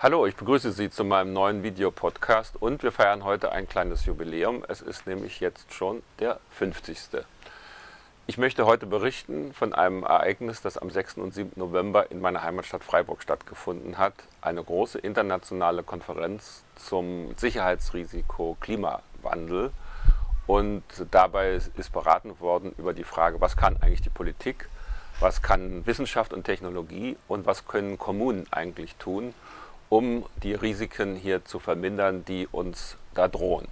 Hallo, ich begrüße Sie zu meinem neuen Videopodcast und wir feiern heute ein kleines Jubiläum. Es ist nämlich jetzt schon der 50. Ich möchte heute berichten von einem Ereignis, das am 6. und 7. November in meiner Heimatstadt Freiburg stattgefunden hat. Eine große internationale Konferenz zum Sicherheitsrisiko Klimawandel. Und dabei ist beraten worden über die Frage, was kann eigentlich die Politik, was kann Wissenschaft und Technologie und was können Kommunen eigentlich tun, um die Risiken hier zu vermindern, die uns da drohen.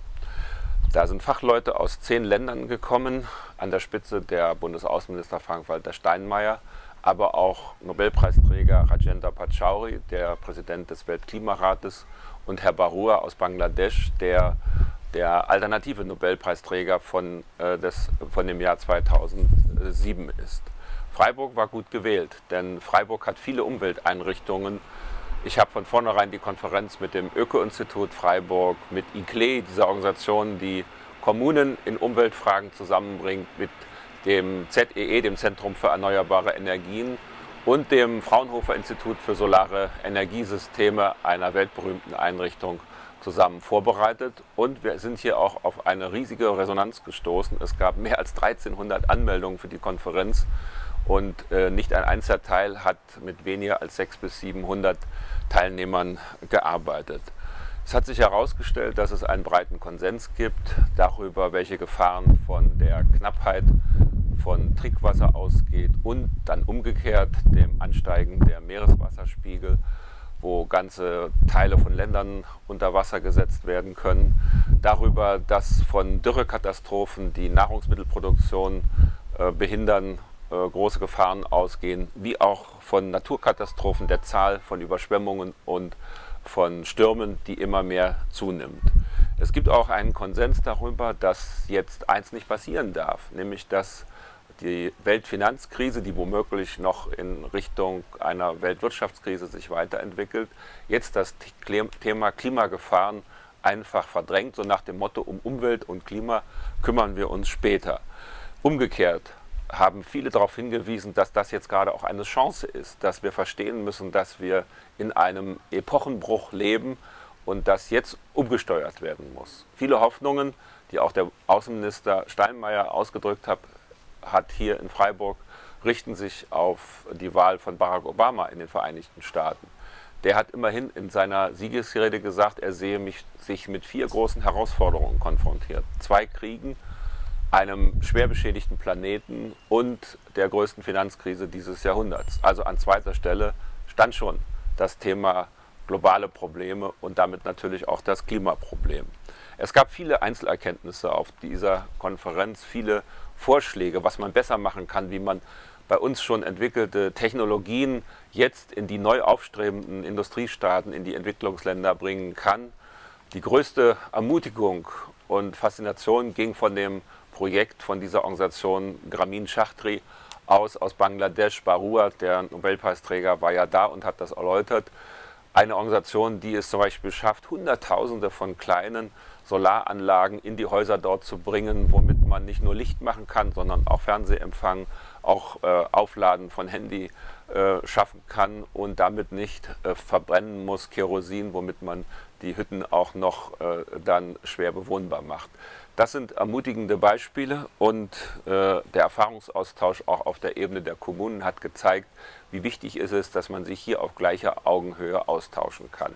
Da sind Fachleute aus zehn Ländern gekommen, an der Spitze der Bundesaußenminister Frank-Walter Steinmeier, aber auch Nobelpreisträger Rajendra Pachauri, der Präsident des Weltklimarates, und Herr Barua aus Bangladesch, der der alternative Nobelpreisträger von, äh, des, von dem Jahr 2007 ist. Freiburg war gut gewählt, denn Freiburg hat viele Umwelteinrichtungen ich habe von vornherein die Konferenz mit dem Öko-Institut Freiburg, mit ICLE, dieser Organisation, die Kommunen in Umweltfragen zusammenbringt, mit dem ZEE, e, dem Zentrum für erneuerbare Energien und dem Fraunhofer Institut für solare Energiesysteme, einer weltberühmten Einrichtung, zusammen vorbereitet. Und wir sind hier auch auf eine riesige Resonanz gestoßen. Es gab mehr als 1300 Anmeldungen für die Konferenz und äh, nicht ein einziger Teil hat mit weniger als 600 bis 700 Teilnehmern gearbeitet. Es hat sich herausgestellt, dass es einen breiten Konsens gibt darüber, welche Gefahren von der Knappheit von Trinkwasser ausgeht und dann umgekehrt dem Ansteigen der Meereswasserspiegel, wo ganze Teile von Ländern unter Wasser gesetzt werden können. Darüber, dass von Dürrekatastrophen die Nahrungsmittelproduktion äh, behindern äh, große Gefahren ausgehen, wie auch von Naturkatastrophen, der Zahl von Überschwemmungen und von Stürmen, die immer mehr zunimmt. Es gibt auch einen Konsens darüber, dass jetzt eins nicht passieren darf, nämlich dass die Weltfinanzkrise, die womöglich noch in Richtung einer Weltwirtschaftskrise sich weiterentwickelt, jetzt das Thema Klimagefahren einfach verdrängt, so nach dem Motto, um Umwelt und Klima kümmern wir uns später. Umgekehrt haben viele darauf hingewiesen, dass das jetzt gerade auch eine Chance ist, dass wir verstehen müssen, dass wir in einem Epochenbruch leben und dass jetzt umgesteuert werden muss. Viele Hoffnungen, die auch der Außenminister Steinmeier ausgedrückt hat, hat hier in Freiburg, richten sich auf die Wahl von Barack Obama in den Vereinigten Staaten. Der hat immerhin in seiner Siegesrede gesagt, er sehe mich, sich mit vier großen Herausforderungen konfrontiert. Zwei Kriegen, einem schwer beschädigten Planeten und der größten Finanzkrise dieses Jahrhunderts. Also an zweiter Stelle stand schon das Thema globale Probleme und damit natürlich auch das Klimaproblem. Es gab viele Einzelerkenntnisse auf dieser Konferenz, viele Vorschläge, was man besser machen kann, wie man bei uns schon entwickelte Technologien jetzt in die neu aufstrebenden Industriestaaten, in die Entwicklungsländer bringen kann. Die größte Ermutigung und Faszination ging von dem Projekt von dieser Organisation Gramin Chachtri aus, aus Bangladesch. Barua, der Nobelpreisträger, war ja da und hat das erläutert. Eine Organisation, die es zum Beispiel schafft, Hunderttausende von kleinen Solaranlagen in die Häuser dort zu bringen, womit man nicht nur Licht machen kann, sondern auch Fernsehempfang, auch äh, Aufladen von Handy äh, schaffen kann und damit nicht äh, verbrennen muss, Kerosin, womit man die Hütten auch noch äh, dann schwer bewohnbar macht. Das sind ermutigende Beispiele und äh, der Erfahrungsaustausch auch auf der Ebene der Kommunen hat gezeigt, wie wichtig ist es, dass man sich hier auf gleicher Augenhöhe austauschen kann.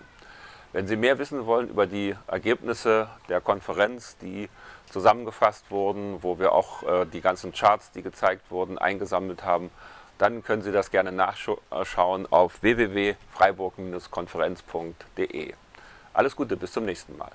Wenn Sie mehr wissen wollen über die Ergebnisse der Konferenz, die zusammengefasst wurden, wo wir auch äh, die ganzen Charts, die gezeigt wurden, eingesammelt haben, dann können Sie das gerne nachschauen auf www.freiburg-konferenz.de. Alles Gute, bis zum nächsten Mal.